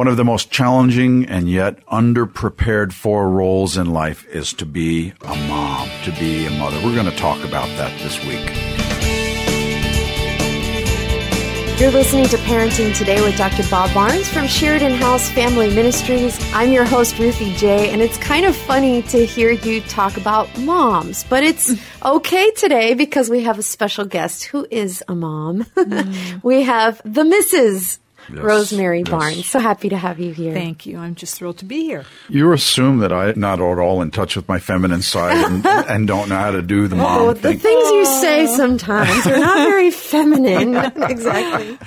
One of the most challenging and yet underprepared for roles in life is to be a mom, to be a mother. We're going to talk about that this week. You're listening to Parenting Today with Dr. Bob Barnes from Sheridan House Family Ministries. I'm your host, Ruthie J, and it's kind of funny to hear you talk about moms, but it's okay today because we have a special guest who is a mom. Mm. we have the Mrs. Yes, Rosemary yes. Barnes. So happy to have you here. Thank you. I'm just thrilled to be here. You assume that I'm not at all in touch with my feminine side and, and don't know how to do the oh, mom oh, thing. The things you say sometimes are not very feminine. exactly.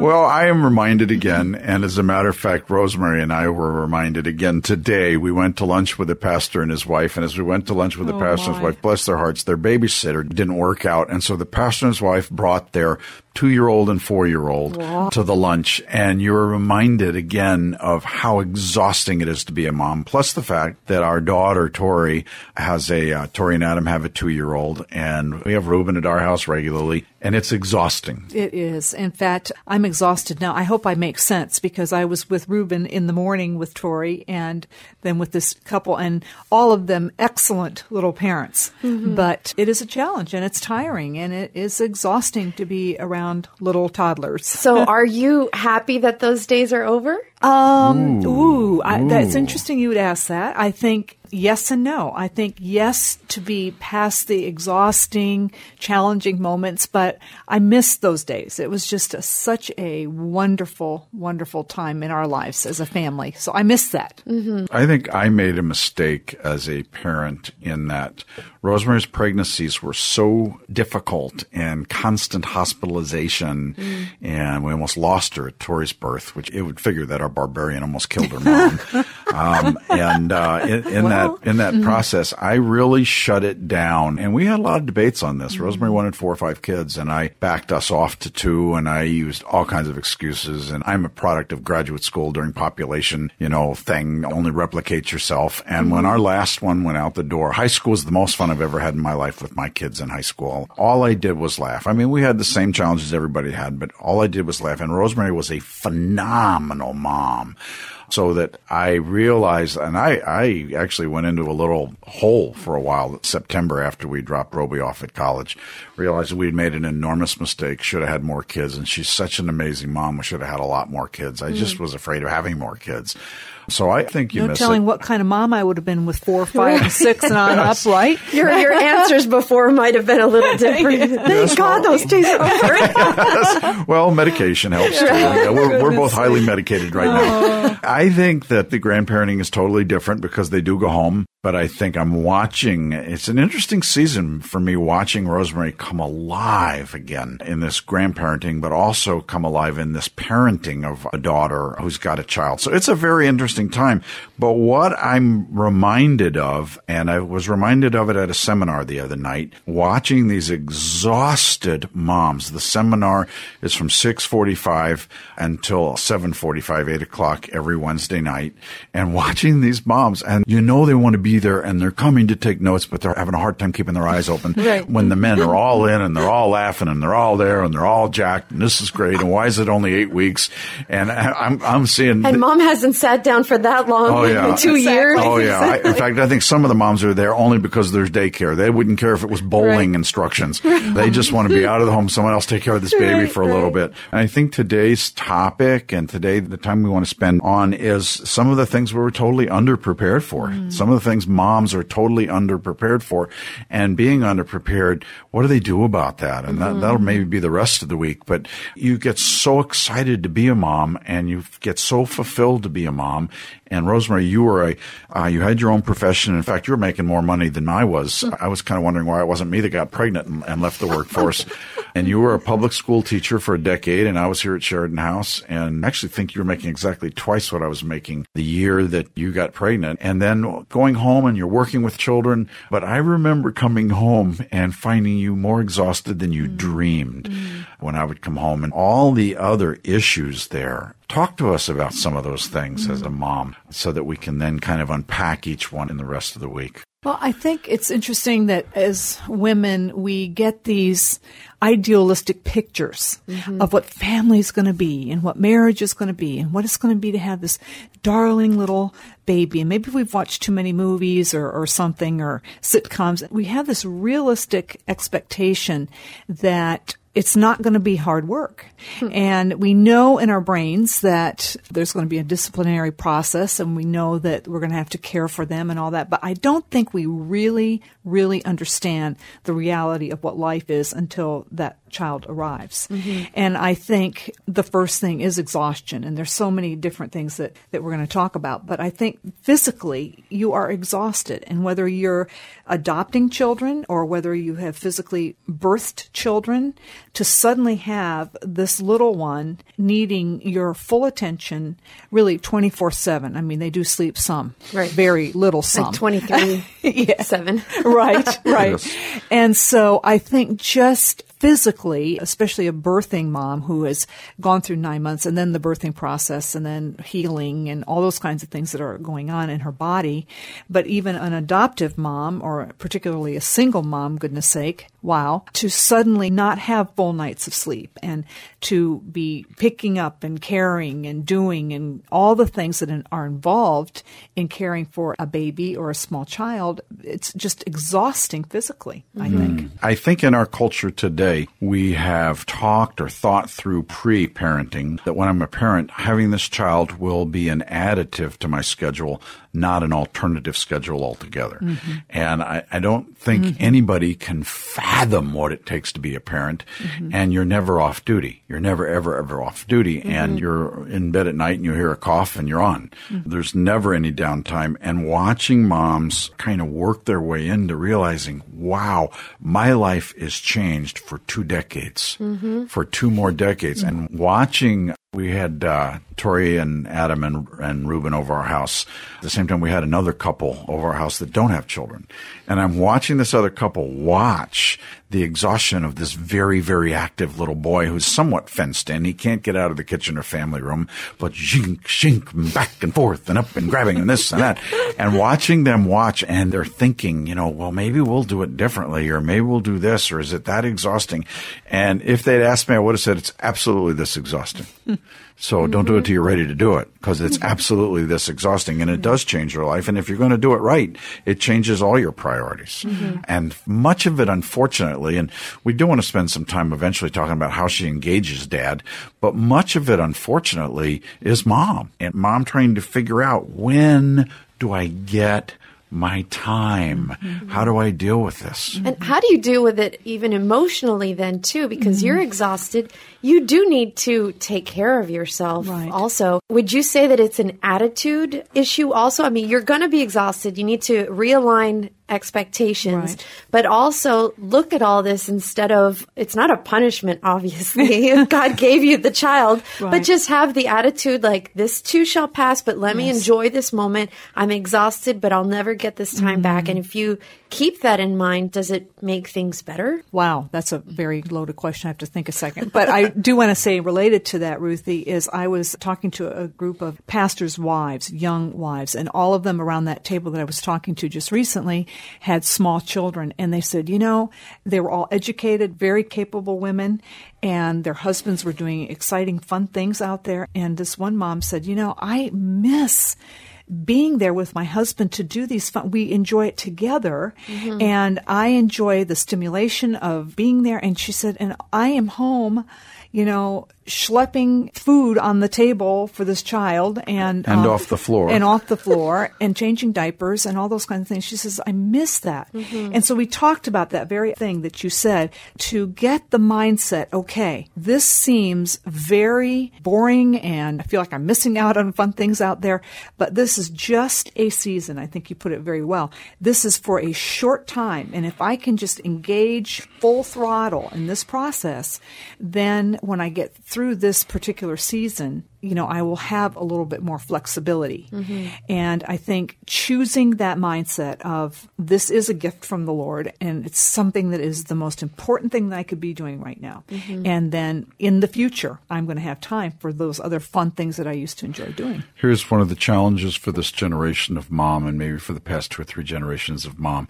Well, I am reminded again, and as a matter of fact, Rosemary and I were reminded again today. We went to lunch with the pastor and his wife, and as we went to lunch with the oh pastor and his wife, bless their hearts, their babysitter didn't work out, and so the pastor and his wife brought their two year old and four year old to the lunch. And you're reminded again of how exhausting it is to be a mom. Plus the fact that our daughter, Tori, has a, uh, Tori and Adam have a two year old and we have Ruben at our house regularly and it's exhausting. It is. In fact, I'm exhausted now. I hope I make sense because I was with Ruben in the morning with Tori and then with this couple and all of them excellent little parents. Mm-hmm. But it is a challenge and it's tiring and it is exhausting to be around around little toddlers. So, are you happy that those days are over? Um, ooh, ooh, I, that's interesting. You would ask that. I think yes and no. I think yes to be past the exhausting, challenging moments, but I miss those days. It was just a, such a wonderful, wonderful time in our lives as a family. So I miss that. Mm-hmm. I think I made a mistake as a parent in that Rosemary's pregnancies were so difficult and constant hospitalization, mm. and we almost lost her at Tori's birth, which it would figure that our barbarian almost killed her mom. um, and uh, in, in well, that in that mm-hmm. process, I really shut it down. And we had a lot of debates on this. Mm-hmm. Rosemary wanted four or five kids, and I backed us off to two. And I used all kinds of excuses. And I'm a product of graduate school during population, you know, thing. Only replicate yourself. And mm-hmm. when our last one went out the door, high school was the most fun I've ever had in my life with my kids in high school. All I did was laugh. I mean, we had the same challenges everybody had, but all I did was laugh. And Rosemary was a phenomenal mom so that I realized, and I, I actually went into a little hole for a while, September after we dropped Roby off at college, realized we'd made an enormous mistake, should have had more kids. And she's such an amazing mom. We should have had a lot more kids. I mm. just was afraid of having more kids. So I think you no telling it. what kind of mom I would have been with four, five, and six and on yes. up, right? Your your answers before might have been a little different. Thank yes, God well, those days are over. yes. Well, medication helps too. Yeah, we're, we're both highly medicated right now. Oh. I think that the grandparenting is totally different because they do go home but I think I'm watching. It's an interesting season for me watching Rosemary come alive again in this grandparenting, but also come alive in this parenting of a daughter who's got a child. So it's a very interesting time. But what I'm reminded of, and I was reminded of it at a seminar the other night, watching these exhausted moms. The seminar is from 645 until 745, 8 o'clock every Wednesday night, and watching these moms, and you know they want to be there and they're coming to take notes, but they're having a hard time keeping their eyes open right. when the men are all in and they're all laughing and they're all there and they're all jacked and this is great and why is it only eight weeks? And I'm I'm seeing and mom hasn't sat down for that long. Oh yeah, two exactly. years. Oh yeah. I, in fact, I think some of the moms are there only because there's daycare. They wouldn't care if it was bowling right. instructions. They just want to be out of the home. Someone else take care of this baby right, for a little bit. And I think today's topic and today the time we want to spend on is some of the things we were totally underprepared for. Mm. Some of the things moms are totally underprepared for. And being underprepared, what do they do about that? And mm-hmm. that, that'll maybe be the rest of the week. But you get so excited to be a mom and you get so fulfilled to be a mom. And Rosemary, you were a, uh, you had your own profession. In fact, you were making more money than I was. I was kind of wondering why it wasn't me that got pregnant and, and left the workforce. and you were a public school teacher for a decade, and I was here at Sheridan House, and I actually think you were making exactly twice what I was making the year that you got pregnant. And then going home and you're working with children. But I remember coming home and finding you more exhausted than you mm. dreamed mm. when I would come home, and all the other issues there Talk to us about some of those things mm-hmm. as a mom so that we can then kind of unpack each one in the rest of the week. Well, I think it's interesting that as women, we get these idealistic pictures mm-hmm. of what family is going to be and what marriage is going to be and what it's going to be to have this darling little baby. And maybe we've watched too many movies or, or something or sitcoms. We have this realistic expectation that it's not going to be hard work. Hmm. And we know in our brains that there's going to be a disciplinary process and we know that we're going to have to care for them and all that. But I don't think we really, really understand the reality of what life is until that child arrives. Mm-hmm. And I think the first thing is exhaustion. And there's so many different things that, that we're going to talk about. But I think physically you are exhausted. And whether you're adopting children or whether you have physically birthed children, to suddenly have this little one needing your full attention really 24 7. I mean, they do sleep some, right. very little some. Like 23 yeah. 7. right, right. Yes. And so I think just physically, especially a birthing mom who has gone through nine months and then the birthing process and then healing and all those kinds of things that are going on in her body. But even an adoptive mom or particularly a single mom, goodness sake, wow, to suddenly not have full nights of sleep and to be picking up and caring and doing and all the things that are involved in caring for a baby or a small child, it's just exhausting physically, mm-hmm. I think. I think in our culture today, we have talked or thought through pre parenting that when I'm a parent, having this child will be an additive to my schedule not an alternative schedule altogether. Mm-hmm. And I, I, don't think mm-hmm. anybody can fathom what it takes to be a parent. Mm-hmm. And you're never off duty. You're never, ever, ever off duty. Mm-hmm. And you're in bed at night and you hear a cough and you're on. Mm-hmm. There's never any downtime. And watching moms kind of work their way into realizing, wow, my life is changed for two decades, mm-hmm. for two more decades. And watching we had uh, Tori and Adam and, and Ruben over our house. At the same time, we had another couple over our house that don't have children. And I'm watching this other couple watch the exhaustion of this very, very active little boy who's somewhat fenced in. He can't get out of the kitchen or family room, but shink, shink, back and forth and up and grabbing and this and that. And watching them watch and they're thinking, you know, well, maybe we'll do it differently or maybe we'll do this or is it that exhausting? And if they'd asked me, I would have said it's absolutely this exhausting. So mm-hmm. don't do it till you're ready to do it because it's mm-hmm. absolutely this exhausting and it does change your life. And if you're going to do it right, it changes all your priorities. Mm-hmm. And much of it, unfortunately, and we do want to spend some time eventually talking about how she engages dad, but much of it, unfortunately, is mom and mom trying to figure out when do I get my time. Mm-hmm. How do I deal with this? And how do you deal with it even emotionally then too? Because mm-hmm. you're exhausted. You do need to take care of yourself right. also. Would you say that it's an attitude issue also? I mean, you're going to be exhausted. You need to realign expectations, right. but also look at all this instead of it's not a punishment, obviously. God gave you the child, right. but just have the attitude like this too shall pass, but let yes. me enjoy this moment. I'm exhausted, but I'll never get this time mm-hmm. back. And if you keep that in mind, does it make things better? Wow, that's a very loaded question. I have to think a second. But I do want to say, related to that, Ruthie, is I was talking to a group of pastors' wives, young wives, and all of them around that table that I was talking to just recently had small children. And they said, you know, they were all educated, very capable women, and their husbands were doing exciting, fun things out there. And this one mom said, you know, I miss being there with my husband to do these fun, we enjoy it together. Mm-hmm. And I enjoy the stimulation of being there. And she said, and I am home, you know, schlepping food on the table for this child and and uh, off the floor and off the floor and changing diapers and all those kinds of things. She says, "I miss that." Mm-hmm. And so we talked about that very thing that you said to get the mindset. Okay, this seems very boring, and I feel like I'm missing out on fun things out there. But this is just a season. I think you put it very well. This is for a short time, and if I can just engage full throttle in this process, then then when I get through this particular season, you know, I will have a little bit more flexibility. Mm-hmm. And I think choosing that mindset of this is a gift from the Lord and it's something that is the most important thing that I could be doing right now. Mm-hmm. And then in the future, I'm going to have time for those other fun things that I used to enjoy doing. Here's one of the challenges for this generation of mom and maybe for the past two or three generations of mom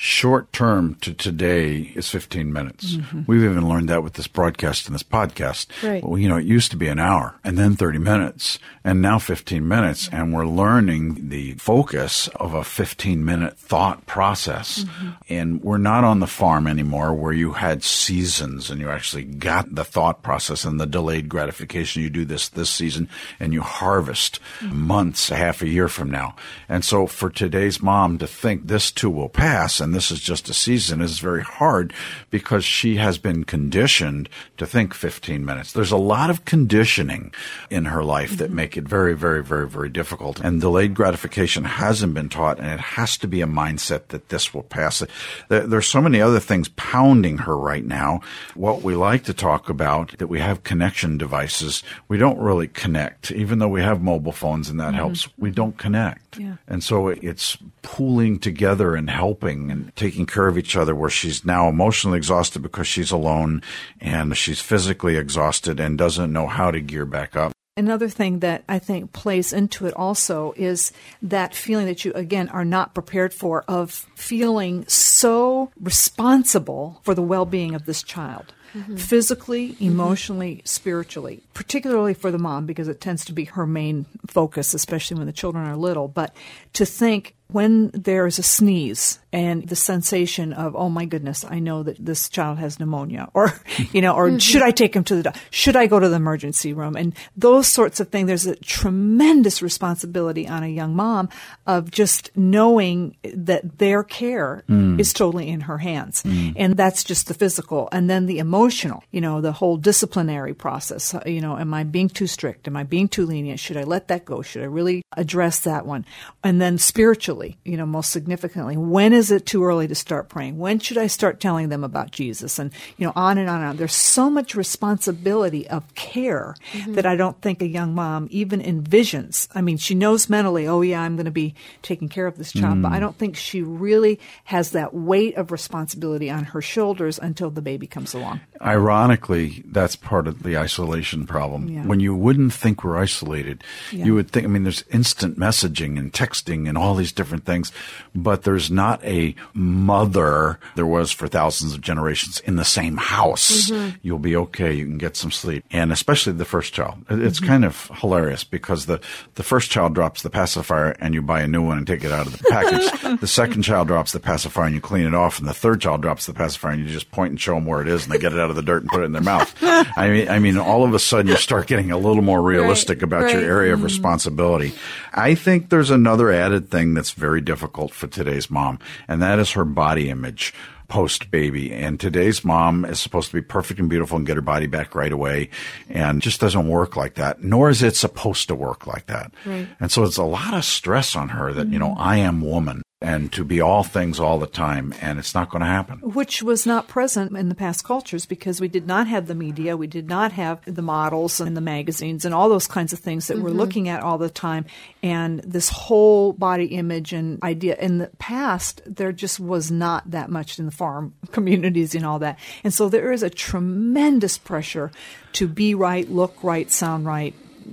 short term to today is 15 minutes. Mm-hmm. We've even learned that with this broadcast and this podcast. Right. Well, you know, it used to be an hour and then 30 minutes and now 15 minutes. And we're learning the focus of a 15 minute thought process. Mm-hmm. And we're not on the farm anymore where you had seasons and you actually got the thought process and the delayed gratification. You do this this season and you harvest mm-hmm. months, a half a year from now. And so for today's mom to think this too will pass and this is just a season is very hard because she has been conditioned to think 15 minutes. There's a lot of conditioning in her life that make it very, very, very, very difficult. And delayed gratification hasn't been taught, and it has to be a mindset that this will pass. There's so many other things pounding her right now. What we like to talk about that we have connection devices, we don't really connect, even though we have mobile phones and that mm-hmm. helps. We don't connect. Yeah. And so it's pooling together and helping and taking care of each other where she's now emotionally exhausted because she's alone and she's physically exhausted and doesn't know how to gear back up. Another thing that I think plays into it also is that feeling that you, again, are not prepared for of feeling so responsible for the well being of this child. Mm-hmm. Physically, emotionally, mm-hmm. spiritually, particularly for the mom, because it tends to be her main focus, especially when the children are little. But to think when there's a sneeze and the sensation of oh my goodness i know that this child has pneumonia or you know or mm-hmm. should i take him to the doctor should i go to the emergency room? And those sorts of things there's a tremendous responsibility on a young mom of just knowing that their care mm. is totally in her hands. Mm. and that's just the physical. And then the emotional you know the whole disciplinary process. You know am i being too strict? Am i being too lenient? Should i let that go? Should i really address that one? And then spiritually you know, most significantly, when is it too early to start praying? When should I start telling them about Jesus? And, you know, on and on and on. There's so much responsibility of care mm-hmm. that I don't think a young mom even envisions. I mean, she knows mentally, oh yeah, I'm going to be taking care of this child, mm. but I don't think she really has that weight of responsibility on her shoulders until the baby comes along. Ironically, that's part of the isolation problem. Yeah. When you wouldn't think we're isolated, yeah. you would think, I mean, there's instant messaging and texting and all these different different things, but there's not a mother there was for thousands of generations in the same house. Mm-hmm. You'll be okay. You can get some sleep. And especially the first child. It's mm-hmm. kind of hilarious because the, the first child drops the pacifier and you buy a new one and take it out of the package. the second child drops the pacifier and you clean it off. And the third child drops the pacifier and you just point and show them where it is and they get it out of the dirt and put it in their mouth. I mean, I mean, all of a sudden you start getting a little more realistic right, about right. your area of mm-hmm. responsibility. I think there's another added thing that's very difficult for today's mom, and that is her body image post baby. And today's mom is supposed to be perfect and beautiful and get her body back right away. And just doesn't work like that, nor is it supposed to work like that. Right. And so it's a lot of stress on her that, mm-hmm. you know, mm-hmm. I am woman and to be all things all the time, and it's not going to happen. Which was not present in the past cultures because we did not have the media, we did not have the models and the magazines and all those kinds of things that mm-hmm. we're looking at all the time. And this whole body image and idea in the past, there just was not that much in the farm communities and all that. And so there is a tremendous pressure to be right, look right, sound right,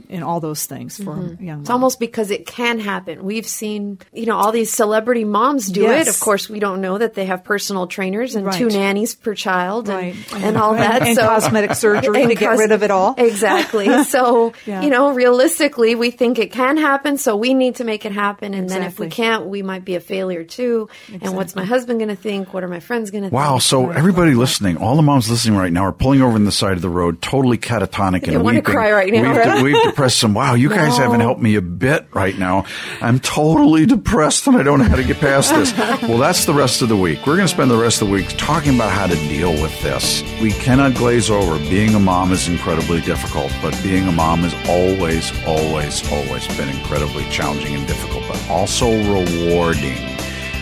in all those things for mm-hmm. young moms. It's almost because it can happen. We've seen, you know, all these celebrity moms do yes. it. Of course, we don't know that they have personal trainers and right. two nannies per child and, right. and all that. And, so, cosmetic surgery to get rid of it all. Exactly. So, yeah. you know, realistically, we think it can happen, so we need to make it happen. And exactly. then if we can't, we might be a failure too. Exactly. And what's my husband going to think? What are my friends going to wow, think? Wow. So everybody listening, all the moms listening right now are pulling over in the side of the road, totally catatonic and weeping. want to cry right now. We've, we've depressed some. Wow, you guys haven't helped me a bit right now. I'm totally depressed and I don't know how to get past this. well, that's the rest of the week. We're going to spend the rest of the week talking about how to deal with this. We cannot glaze over. Being a mom is incredibly difficult, but being a mom has always, always, always been incredibly challenging and difficult, but also rewarding.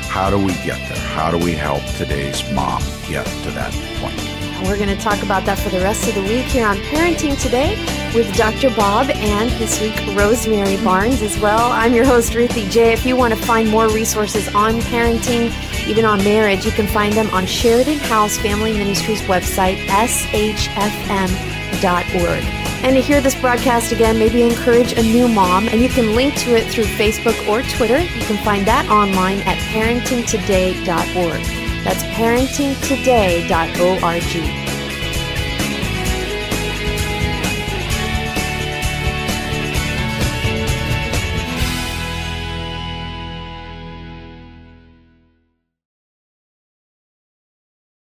How do we get there? How do we help today's mom get to that point? We're going to talk about that for the rest of the week here on Parenting Today with Dr. Bob and this week Rosemary Barnes as well. I'm your host, Ruthie J. If you want to find more resources on parenting, even on marriage, you can find them on Sheridan House Family Ministries website, shfm.org. And to hear this broadcast again, maybe encourage a new mom, and you can link to it through Facebook or Twitter. You can find that online at parentingtoday.org. That's parentingtoday.org.